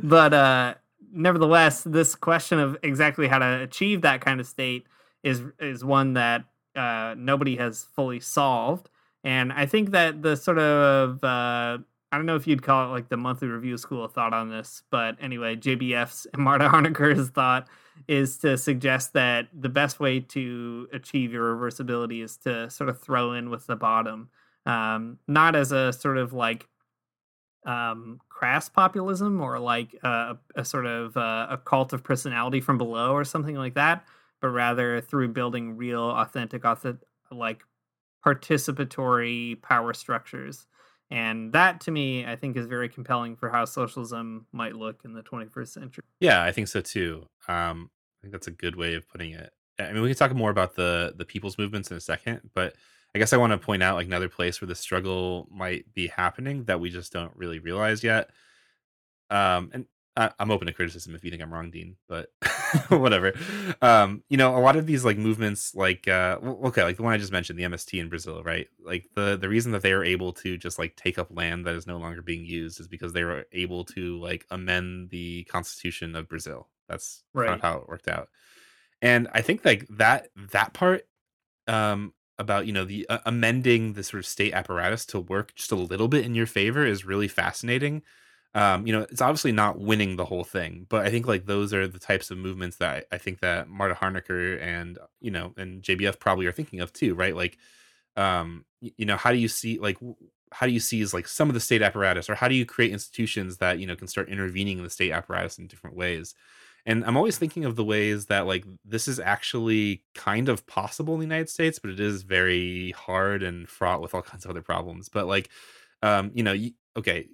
but uh, nevertheless, this question of exactly how to achieve that kind of state is is one that uh, nobody has fully solved. And I think that the sort of uh, I don't know if you'd call it like the monthly review school of thought on this, but anyway, JBF's and Marta Harnecker's thought is to suggest that the best way to achieve your reversibility is to sort of throw in with the bottom, um, not as a sort of like um, crass populism or like a, a sort of uh, a cult of personality from below or something like that, but rather through building real, authentic, authentic like participatory power structures and that to me, I think, is very compelling for how socialism might look in the 21st century. Yeah, I think so too. Um, I think that's a good way of putting it. I mean, we can talk more about the the people's movements in a second, but I guess I want to point out like another place where the struggle might be happening that we just don't really realize yet. Um, and I, am open to criticism if you think I'm wrong, Dean, but whatever. Um, you know, a lot of these like movements, like uh, okay, like the one I just mentioned, the MST in Brazil, right? Like the the reason that they were able to just like take up land that is no longer being used is because they were able to like amend the constitution of Brazil. That's right. kind of how it worked out. And I think like that that part um about you know the uh, amending the sort of state apparatus to work just a little bit in your favor is really fascinating um, you know, it's obviously not winning the whole thing, but I think like those are the types of movements that I, I think that Marta Harnecker and you know and JBF probably are thinking of too, right? Like, um, you know, how do you see like how do you seize like some of the state apparatus, or how do you create institutions that you know can start intervening in the state apparatus in different ways? And I'm always thinking of the ways that like this is actually kind of possible in the United States, but it is very hard and fraught with all kinds of other problems. But like, um, you know, okay,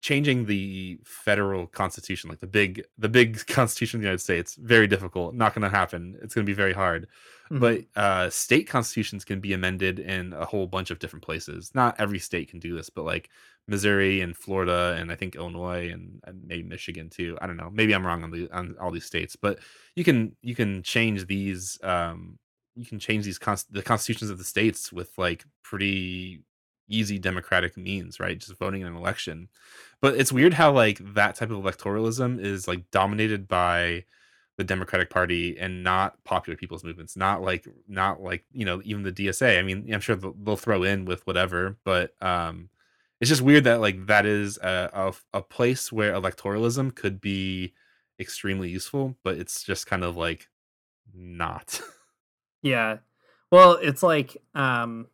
changing the federal constitution like the big the big constitution of the united states very difficult not going to happen it's going to be very hard. Mm-hmm. but uh state constitutions can be amended in a whole bunch of different places. Not every state can do this but like missouri and florida and i think illinois and, and maybe michigan too. I don't know maybe i'm wrong on the on all these states but you can you can change these um you can change these const- the constitutions of the states with like pretty easy democratic means, right? Just voting in an election. But it's weird how like that type of electoralism is like dominated by the Democratic Party and not popular people's movements, not like not like you know even the DSA. I mean, I'm sure they'll, they'll throw in with whatever, but um, it's just weird that like that is a, a a place where electoralism could be extremely useful, but it's just kind of like not. Yeah. Well, it's like um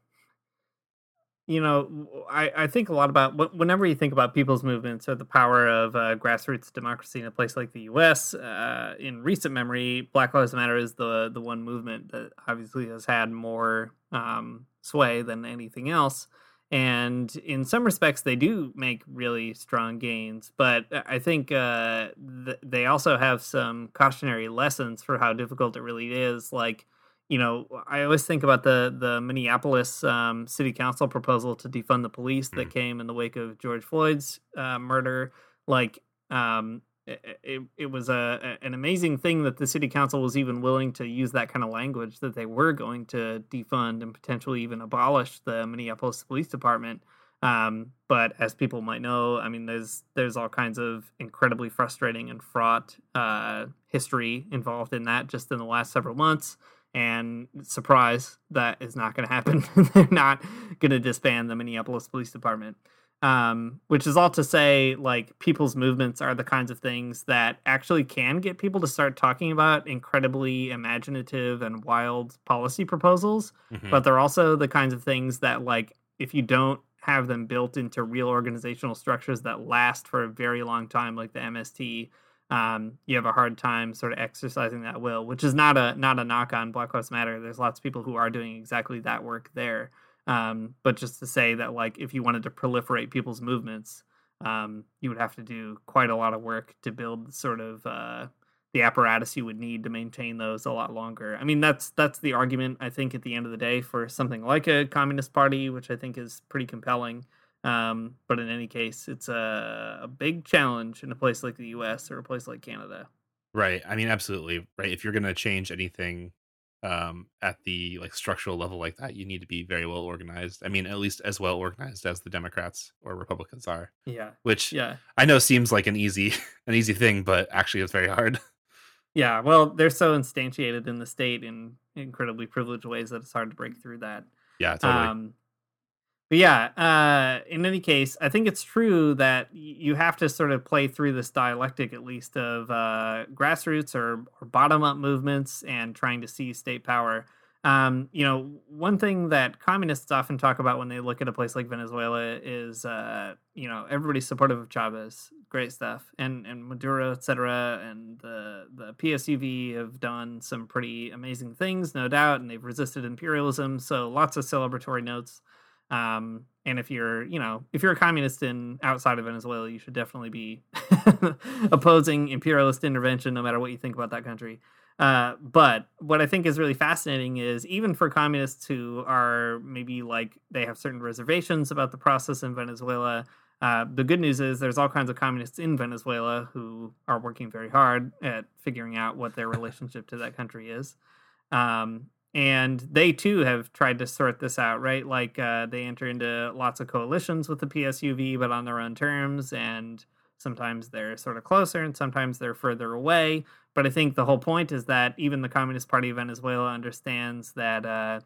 you know, I, I think a lot about whenever you think about people's movements or the power of uh, grassroots democracy in a place like the U.S. Uh, in recent memory, Black Lives Matter is the the one movement that obviously has had more um, sway than anything else. And in some respects, they do make really strong gains. But I think uh, th- they also have some cautionary lessons for how difficult it really is. Like you know, I always think about the the Minneapolis um, City Council proposal to defund the police that mm. came in the wake of George Floyd's uh, murder. Like, um, it, it, it was a an amazing thing that the City Council was even willing to use that kind of language that they were going to defund and potentially even abolish the Minneapolis Police Department. Um, but as people might know, I mean, there's there's all kinds of incredibly frustrating and fraught uh, history involved in that just in the last several months. And surprise, that is not going to happen. They're not going to disband the Minneapolis Police Department. Um, which is all to say, like, people's movements are the kinds of things that actually can get people to start talking about incredibly imaginative and wild policy proposals. Mhm. But they're also the kinds of things that, like, if you don't have them built into real organizational structures that last for a very long time, like the MST, um, you have a hard time sort of exercising that will, which is not a not a knock on Black Lives Matter. There's lots of people who are doing exactly that work there. Um, but just to say that, like, if you wanted to proliferate people's movements, um, you would have to do quite a lot of work to build sort of uh, the apparatus you would need to maintain those a lot longer. I mean, that's that's the argument I think at the end of the day for something like a communist party, which I think is pretty compelling. Um, but in any case, it's a, a big challenge in a place like the U.S. or a place like Canada. Right. I mean, absolutely. Right. If you're going to change anything um, at the like structural level like that, you need to be very well organized. I mean, at least as well organized as the Democrats or Republicans are. Yeah, Which yeah, I know seems like an easy an easy thing, but actually it's very hard. yeah. Well, they're so instantiated in the state in incredibly privileged ways that it's hard to break through that. Yeah, totally. Um, but yeah, uh, in any case, I think it's true that you have to sort of play through this dialectic, at least, of uh, grassroots or, or bottom up movements and trying to seize state power. Um, you know, one thing that communists often talk about when they look at a place like Venezuela is, uh, you know, everybody's supportive of Chavez, great stuff, and and Maduro, et cetera, and the the PSUV have done some pretty amazing things, no doubt, and they've resisted imperialism. So lots of celebratory notes. Um, and if you're, you know, if you're a communist in outside of Venezuela, you should definitely be opposing imperialist intervention, no matter what you think about that country. Uh, but what I think is really fascinating is even for communists who are maybe like they have certain reservations about the process in Venezuela. Uh, the good news is there's all kinds of communists in Venezuela who are working very hard at figuring out what their relationship to that country is. Um, and they too have tried to sort this out, right? Like uh, they enter into lots of coalitions with the PSUV, but on their own terms, and sometimes they're sort of closer, and sometimes they're further away. But I think the whole point is that even the Communist Party of Venezuela understands that uh,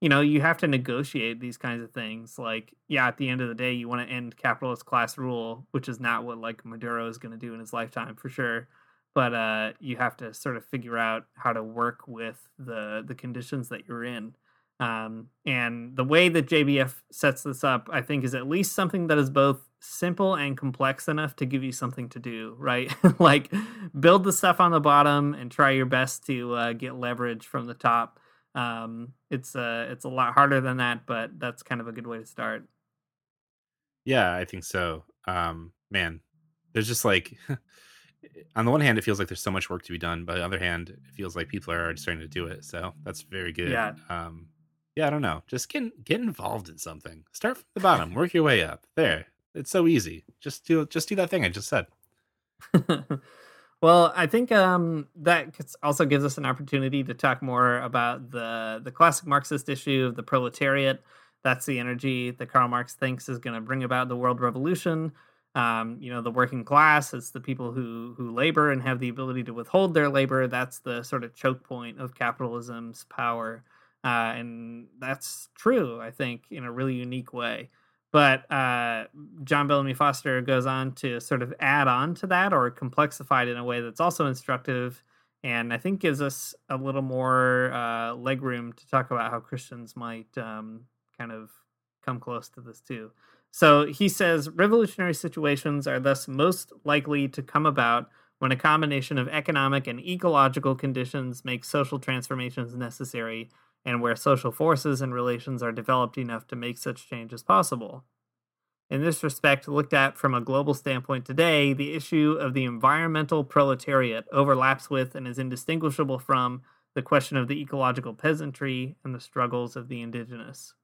you know you have to negotiate these kinds of things. Like, yeah, at the end of the day, you want to end capitalist class rule, which is not what like Maduro is going to do in his lifetime for sure but uh, you have to sort of figure out how to work with the the conditions that you're in. Um, and the way that JBF sets this up, I think, is at least something that is both simple and complex enough to give you something to do, right? like build the stuff on the bottom and try your best to uh, get leverage from the top. Um, it's uh, it's a lot harder than that, but that's kind of a good way to start. Yeah, I think so. Um, man, there's just like on the one hand, it feels like there's so much work to be done, but on the other hand, it feels like people are already starting to do it. So that's very good. Yeah. Um, yeah, I don't know. Just get get involved in something. Start from the bottom, work your way up. There, it's so easy. Just do just do that thing I just said. well, I think um, that also gives us an opportunity to talk more about the the classic Marxist issue of the proletariat. That's the energy that Karl Marx thinks is going to bring about the world revolution. Um, you know, the working class. It's the people who who labor and have the ability to withhold their labor. That's the sort of choke point of capitalism's power, uh, and that's true. I think in a really unique way. But uh, John Bellamy Foster goes on to sort of add on to that or complexify it in a way that's also instructive and I think gives us a little more uh, leg room to talk about how Christians might um, kind of come close to this too. So he says revolutionary situations are thus most likely to come about when a combination of economic and ecological conditions make social transformations necessary and where social forces and relations are developed enough to make such changes possible. In this respect, looked at from a global standpoint today, the issue of the environmental proletariat overlaps with and is indistinguishable from the question of the ecological peasantry and the struggles of the indigenous.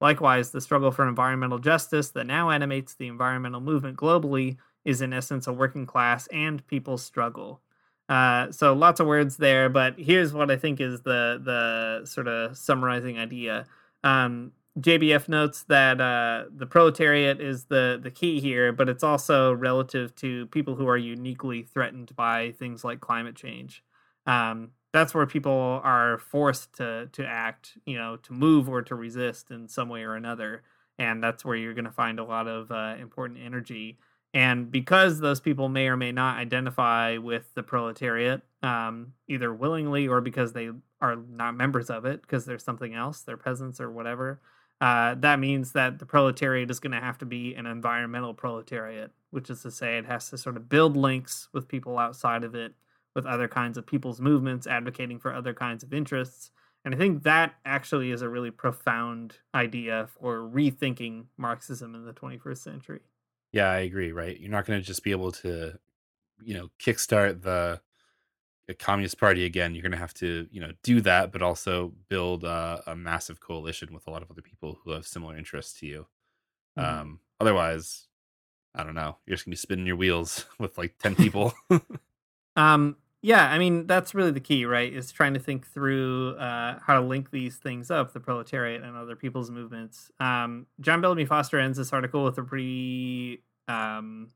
Likewise, the struggle for environmental justice that now animates the environmental movement globally is, in essence, a working class and people's struggle. Uh, so lots of words there, but here's what I think is the the sort of summarizing idea. Um, JBF notes that uh, the proletariat is the the key here, but it's also relative to people who are uniquely threatened by things like climate change. Um, that's where people are forced to to act, you know, to move or to resist in some way or another, and that's where you're going to find a lot of uh, important energy. And because those people may or may not identify with the proletariat, um, either willingly or because they are not members of it, because there's something else, they're peasants or whatever, uh, that means that the proletariat is going to have to be an environmental proletariat, which is to say, it has to sort of build links with people outside of it, with other kinds of people's movements, advocating for other kinds of interests. And I think that actually is a really profound idea for rethinking Marxism in the 21st century. Yeah, I agree. Right, you're not going to just be able to, you know, kickstart the a communist party again you're going to have to you know do that but also build a, a, massive coalition with a lot of other people who have similar interests to you mm-hmm. um otherwise i don't know you're just going to be spinning your wheels with like 10 people um yeah i mean that's really the key right is trying to think through uh, how to link these things up the proletariat and other people's movements um john bellamy foster ends this article with a pretty um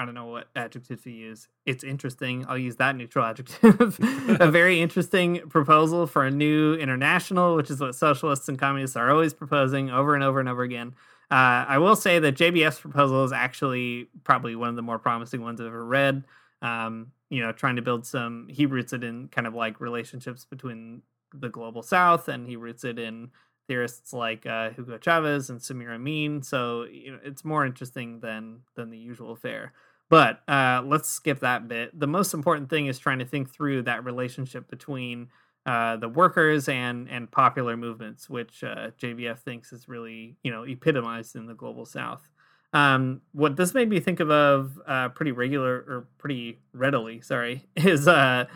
I don't know what adjective to use. It's interesting. I'll use that neutral adjective. a very interesting proposal for a new international, which is what socialists and communists are always proposing over and over and over again. Uh, I will say that JBF's proposal is actually probably one of the more promising ones I've ever read. Um, you know, trying to build some, he roots it in kind of like relationships between the global south, and he roots it in theorists like uh, Hugo Chavez and Samir Amin. So you know, it's more interesting than than the usual fare. But uh, let's skip that bit. The most important thing is trying to think through that relationship between uh, the workers and and popular movements, which uh, JBF thinks is really you know epitomized in the global South. Um, what this made me think of, uh, pretty regular or pretty readily, sorry, is uh,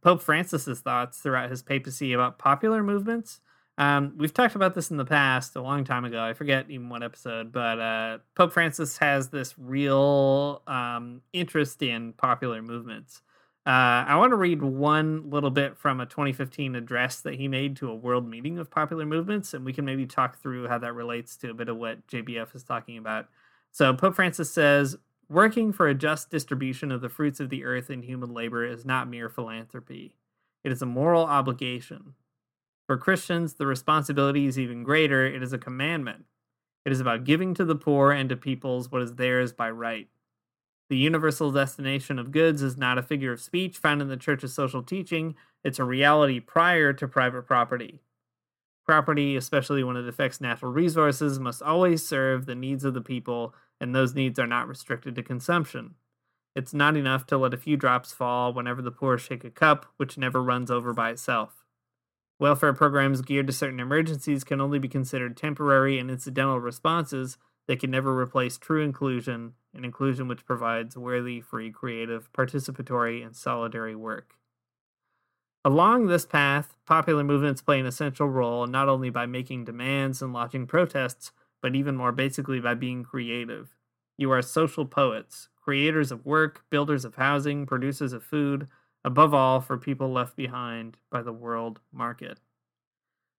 Pope Francis's thoughts throughout his papacy about popular movements. Um, we've talked about this in the past a long time ago. I forget even what episode, but uh, Pope Francis has this real um, interest in popular movements. Uh, I want to read one little bit from a 2015 address that he made to a world meeting of popular movements, and we can maybe talk through how that relates to a bit of what JBF is talking about. So, Pope Francis says, Working for a just distribution of the fruits of the earth and human labor is not mere philanthropy. It is a moral obligation. For Christians, the responsibility is even greater. It is a commandment. It is about giving to the poor and to peoples what is theirs by right. The universal destination of goods is not a figure of speech found in the Church's social teaching, it's a reality prior to private property. Property, especially when it affects natural resources, must always serve the needs of the people, and those needs are not restricted to consumption. It's not enough to let a few drops fall whenever the poor shake a cup, which never runs over by itself. Welfare programs geared to certain emergencies can only be considered temporary and incidental responses that can never replace true inclusion, an inclusion which provides worthy, free, creative, participatory, and solidary work. Along this path, popular movements play an essential role not only by making demands and launching protests, but even more basically by being creative. You are social poets, creators of work, builders of housing, producers of food, above all for people left behind by the world market.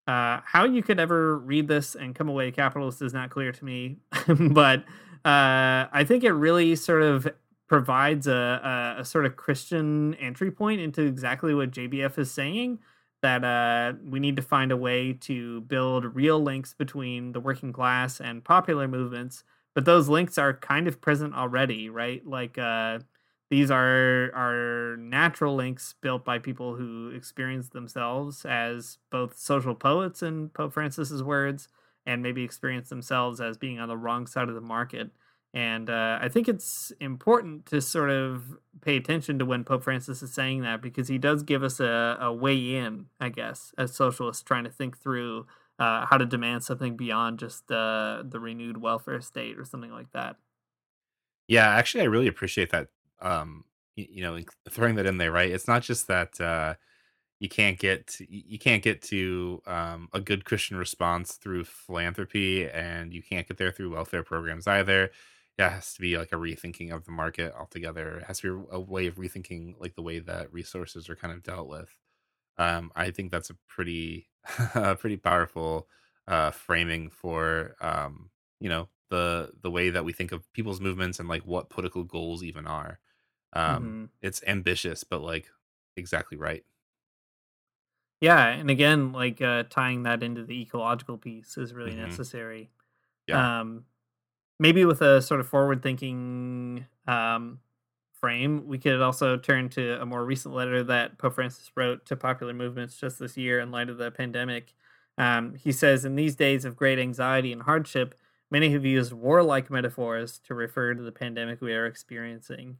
Uh, how you could ever read this and come away capitalist is not clear to me, but uh, I think it really sort of provides a, a, a, sort of Christian entry point into exactly what JBF is saying that uh, we need to find a way to build real links between the working class and popular movements, but those links are kind of present already, right? Like, uh, these are are natural links built by people who experience themselves as both social poets in Pope Francis's words, and maybe experience themselves as being on the wrong side of the market. And uh, I think it's important to sort of pay attention to when Pope Francis is saying that because he does give us a, a way in, I guess, as socialists trying to think through uh, how to demand something beyond just uh, the renewed welfare state or something like that. Yeah, actually, I really appreciate that um you, you know throwing that in there right? It's not just that uh you can't get you can't get to um, a good christian response through philanthropy and you can't get there through welfare programs either. It has to be like a rethinking of the market altogether. It has to be a way of rethinking like the way that resources are kind of dealt with um, i think that's a pretty a pretty powerful uh, framing for um, you know the the way that we think of people's movements and like what political goals even are. Um, Mhm. It's ambitious, but like exactly right. Yeah, and again, like uh, tying that into the ecological piece is really Mhm. necessary. Yeah. Um, maybe with a sort of forward-thinking um, frame, we could also turn to a more recent letter that Pope Francis wrote to popular movements just this year in light of the pandemic. Um, he says, "In these days of great anxiety and hardship, many have used warlike metaphors to refer to the pandemic we are experiencing.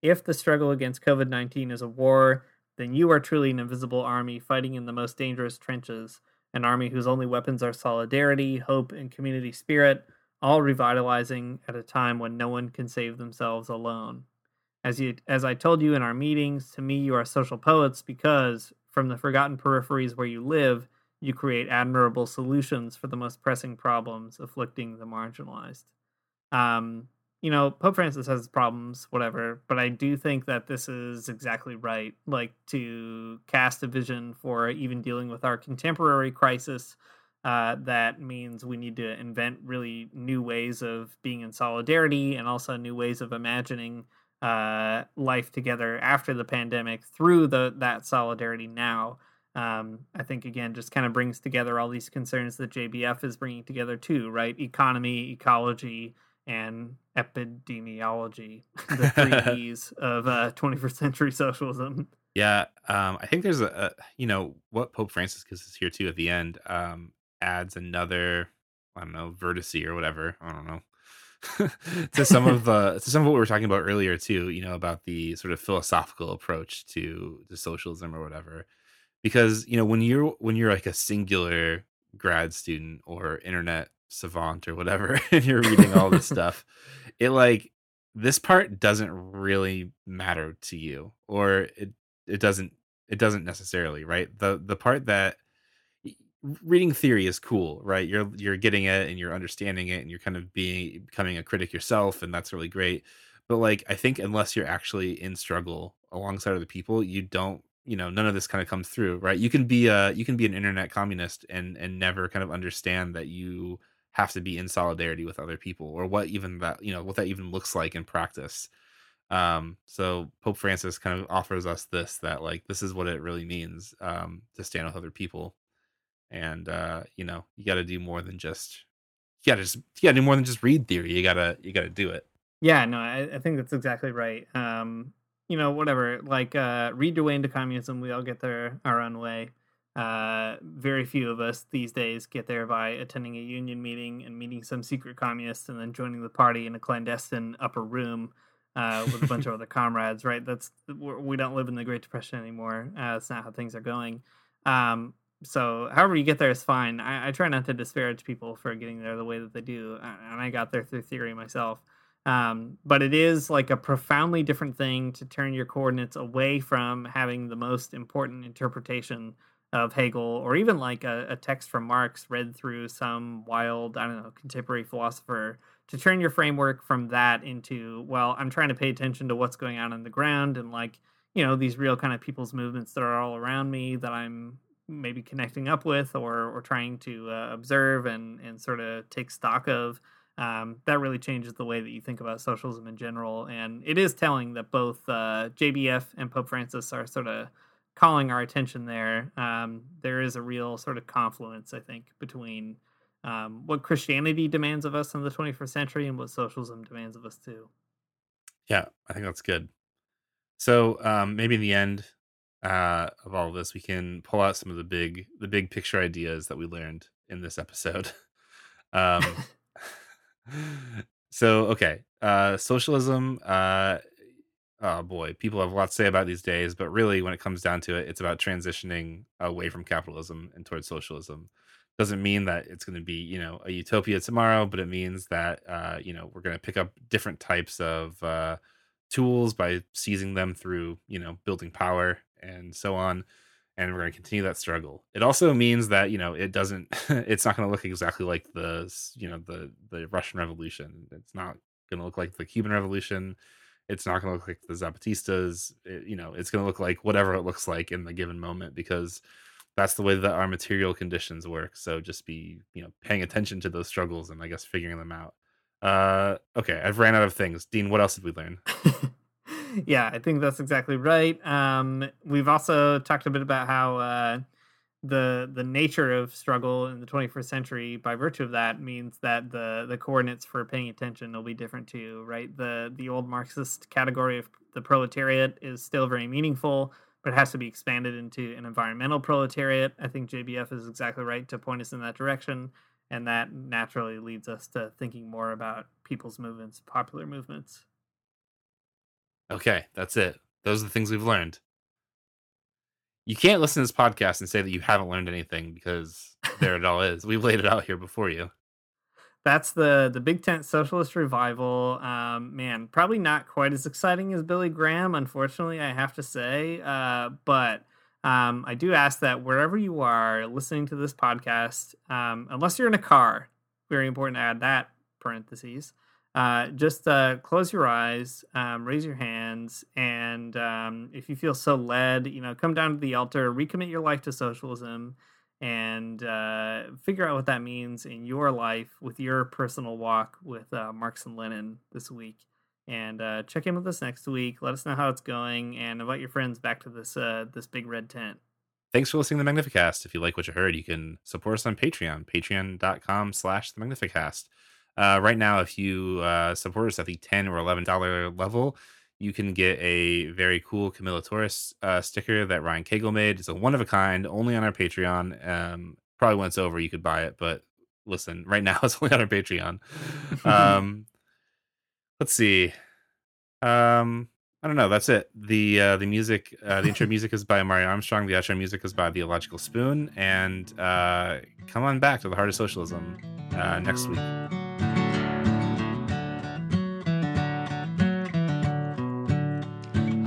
If the struggle against COVID 19 is a war, then you are truly an invisible army fighting in the most dangerous trenches, an army whose only weapons are solidarity, hope, and community spirit, all revitalizing at a time when no one can save themselves alone. As you as I told you in our meetings, to me you are social poets because from the forgotten peripheries where you live, you create admirable solutions for the most pressing problems afflicting the marginalized. Um, you know, Pope Francis has problems, whatever, but I do think that this is exactly right. Like to cast a vision for even dealing with our contemporary crisis. Uh, that means we need to invent really new ways of being in solidarity and also new ways of imagining uh, life together after the pandemic through the that solidarity now. Um, I think again just kind of brings together all these concerns that JBF is bringing together too, right? Economy, ecology, and epidemiology, the three E's of uh, 21st century socialism. Yeah, um, I think there's a, a you know what Pope Francis us here too at the end um, adds another I don't know vertice or whatever I don't know to some of the to some of what we were talking about earlier too. You know about the sort of philosophical approach to to socialism or whatever, because you know when you're when you're like a singular grad student or internet savant or whatever, and you're reading all this stuff, it like this part doesn't really matter to you or it it doesn't it doesn't necessarily right the the part that reading theory is cool right? You're you're getting it and you're understanding it and you're kind of being becoming a critic yourself and that's really great. But like i think unless you're actually in struggle alongside other people you don't you know none of this kind of comes through right? You can be a you can be an internet communist and and never kind of understand that you have to be in solidarity with other people or what even that you know what that even looks like in practice. Um so pope francis kind of offers us this that like this is what it really means um to stand with other people and uh you know you got to do more than just you got to just you got to do more than just read theory you gotta you gotta do it Yeah, no, I, I think that's exactly right. Um, you know, whatever, like uh, read your way into communism. We all get there our own way. Uh, very few of us these days get there by attending a union meeting and meeting some secret communist and then joining the party in a clandestine upper room uh, with a bunch of other comrades. Right? That's we're- we don't live in the Great Depression anymore. Uh, that's not how things are going. Um, so, however you get there is fine. I, I try not to disparage people for getting there the way that they do, and I got there through theory myself. Um, but it is like a profoundly different thing to turn your coordinates away from having the most important interpretation of Hegel or even like a, a text from Marx read through some wild, I don't know, contemporary philosopher to turn your framework from that into, well, I'm trying to pay attention to what's going on on the ground and like, you know, these real kind of people's movements that are all around me that I'm maybe connecting up with or, or trying to uh, observe and, and sort of take stock of um, that really changes the way that you think about socialism in general. And it is telling that both uh, JBF and Pope Francis are sort of calling our attention there. Um, there is a real sort of confluence, I think, between um, what Christianity demands of us in the 21st century and what socialism demands of us too. yeah i think that's good so um maybe in the end uh of all of this we can pull out some of the big the big picture ideas that we learned in this episode. Um so okay uh socialism uh oh boy people have a lot to say about these days but really when it comes down to it it's about transitioning away from capitalism and towards socialism. Doesn't mean that it's going to be you know a utopia tomorrow but it means that uh you know we're going to pick up different types of uh tools by seizing them through you know building power and so on and we're going to continue that struggle it also means that you know it doesn't it's not going to look exactly like the you know the the russian revolution it's not going to look like the cuban revolution it's not going to look like the zapatistas it, you know it's going to look like whatever it looks like in the given moment because that's the way that our material conditions work. So just be, you know, paying attention to those struggles and I guess figuring them out. Uh, okay, I've ran out of things. Dean, what else did we learn? yeah, I think that's exactly right. Um, we've also talked a bit about how uh, the the nature of struggle in the 21st century, by virtue of that, means that the the coordinates for paying attention will be different too, right? The the old Marxist category of the proletariat is still very meaningful, but it has to be expanded into an environmental proletariat. I think JBF is exactly right to point us in that direction and that naturally leads us to thinking more about people's movements, popular movements. Okay, that's it. Those are the things we've learned. You can't listen to this podcast and say that you haven't learned anything because there it all is. We've laid it out here before you. That's the the Big Tent Socialist Revival. Um, man, probably not quite as exciting as Billy Graham, unfortunately, I have to say. Uh, but um, I do ask that wherever you are listening to this podcast, um, unless you're in a car, very important to add that parentheses. Uh, just uh, close your eyes, um, raise your hands, and um, if you feel so led, you know, come down to the altar, recommit your life to socialism, and uh, figure out what that means in your life with your personal walk with uh, Marx and Lenin this week and uh, check in with us next week. Let us know how it's going, and invite your friends back to this this big red tent. Thanks for listening to the Magnificast. If you like what you heard, you can support us on Patreon, patreon.com slash the Magnificast. Uh, right now, if you uh, support us at the 10 or $11 level, you can get a very cool Camilo Torres uh, sticker that Ryan Cagle made. It's a one of a kind, only on our Patreon. Um, probably once over, you could buy it, but listen, right now it's only on our Patreon. Um, let's see. Um, I don't know. That's it. The uh, the music, uh, the intro music is by Amaryah Armstrong. The outro music is by The Illogical Spoon. And uh, come on back to the heart of socialism uh, next week.